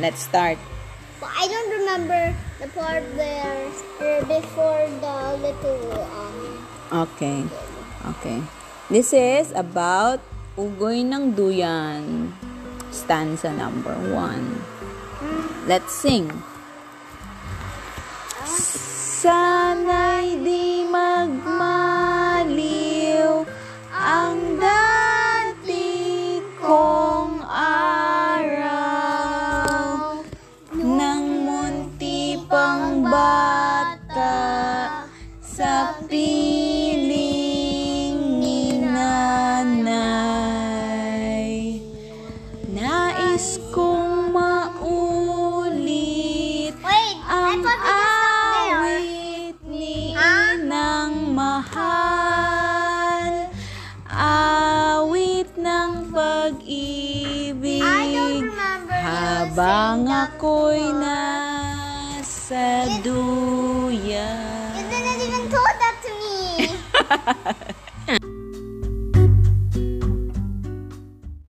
let's start. But I don't remember the part where uh, before the little um. Okay. Okay. This is about Ugoy ng Duyan. Stanza number one. Let's sing. Sana'y pang bata sa piling ni nanay. Nais kong maulit Wait, ang awit ni Ah? Inang Mahal. Awit ng pag-ibig. Habang ako'y before. Nasa duyan. You didn't even told that to me.